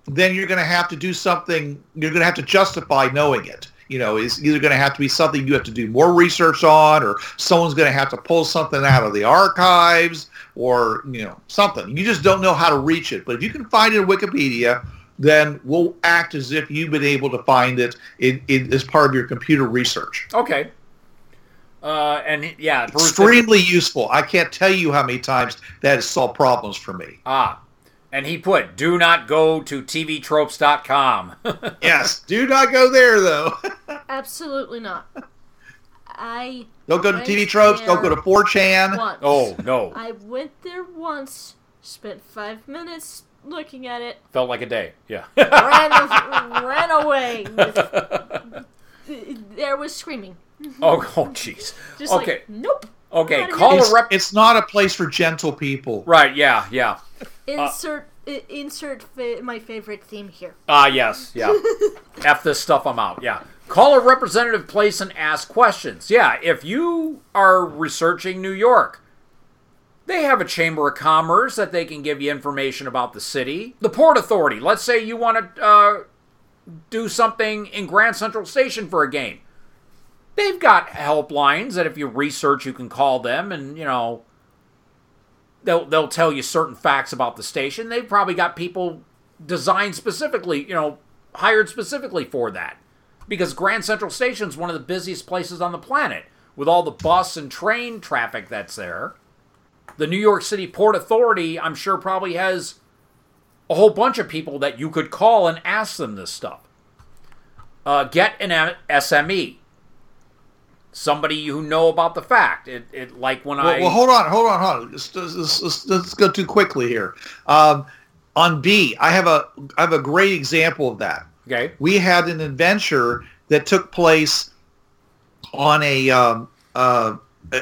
then you're going to have to do something. You're going to have to justify knowing it. You know, it's either going to have to be something you have to do more research on, or someone's going to have to pull something out of the archives, or you know, something. You just don't know how to reach it. But if you can find it in Wikipedia, then we'll act as if you've been able to find it in, in, as part of your computer research. Okay. Uh, and yeah, Bruce, Extremely useful. I can't tell you how many times that has solved problems for me. Ah, and he put, "Do not go to tvtropes.com." Yes, do not go there though. Absolutely not. I don't go to went TV tropes. Don't go there to 4chan. once. oh no, I went there once, spent five minutes looking at it, felt like a day. Yeah. ran, ran away. With, there was screaming. oh, oh, jeez. Just Okay, like, nope. okay. Call again. a It's, rep. it's not a place for gentle people. Right. Yeah. Yeah. Insert i- insert fa- my favorite theme here. Ah, yes, yeah. F this stuff, I'm out. Yeah. Call a representative place and ask questions. Yeah, if you are researching New York, they have a chamber of commerce that they can give you information about the city. The Port Authority. Let's say you want to uh, do something in Grand Central Station for a game. They've got helplines that if you research, you can call them, and you know they'll they'll tell you certain facts about the station. They've probably got people designed specifically, you know, hired specifically for that. Because Grand Central Station is one of the busiest places on the planet with all the bus and train traffic that's there. The New York City Port Authority, I'm sure, probably has a whole bunch of people that you could call and ask them this stuff. Uh, get an SME, somebody you know about the fact. It, it like when Well, I well, hold on, hold on, hold on. Let's, let's, let's, let's go too quickly here. Um, on B, I have a I have a great example of that. okay We had an adventure that took place on a um, uh,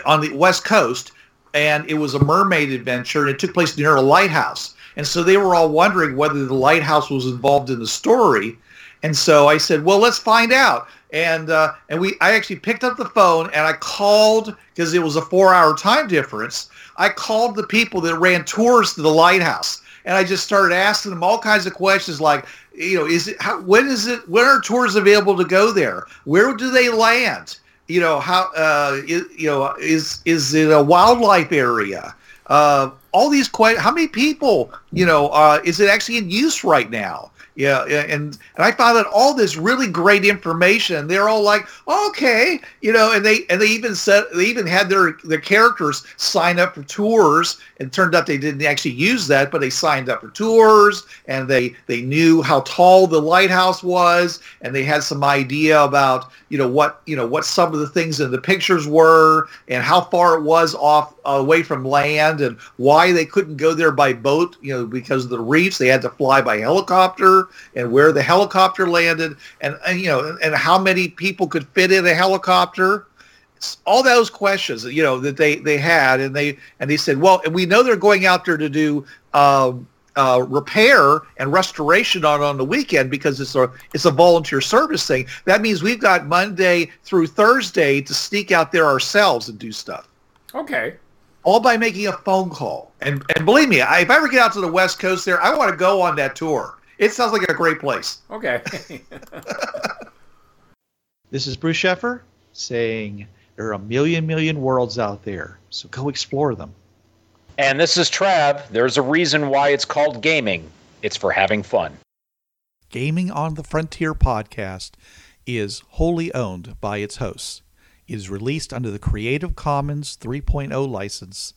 on the west coast, and it was a mermaid adventure, and it took place near a lighthouse. And so they were all wondering whether the lighthouse was involved in the story. And so I said, "Well, let's find out." And uh, and we, I actually picked up the phone and I called because it was a four-hour time difference. I called the people that ran tours to the lighthouse, and I just started asking them all kinds of questions like, you know, is it how, when is it when are tours available to go there? Where do they land? You know, how uh, is, you know is is it a wildlife area? Uh, all these questions. How many people? You know, uh, is it actually in use right now? Yeah, yeah, and and I found out all this really great information. They're all like, okay, you know, and they and they even said they even had their their characters sign up for tours. And turned out they didn't actually use that, but they signed up for tours, and they they knew how tall the lighthouse was, and they had some idea about you know what you know what some of the things in the pictures were, and how far it was off away from land, and why they couldn't go there by boat, you know, because of the reefs. They had to fly by helicopter, and where the helicopter landed, and, and you know, and how many people could fit in a helicopter. All those questions, you know, that they they had, and they and they said, well, and we know they're going out there to do. Um, uh, repair and restoration on on the weekend because it's a it's a volunteer service thing. That means we've got Monday through Thursday to sneak out there ourselves and do stuff okay all by making a phone call. And and believe me, I, if I ever get out to the West Coast there, I want to go on that tour. It sounds like a great place. okay This is Bruce Sheffer saying there are a million, million worlds out there, so go explore them. And this is Trav. There's a reason why it's called gaming. It's for having fun. Gaming on the Frontier podcast is wholly owned by its hosts. It is released under the Creative Commons 3.0 license.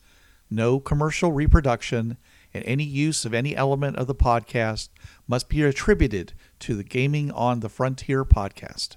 No commercial reproduction and any use of any element of the podcast must be attributed to the Gaming on the Frontier podcast.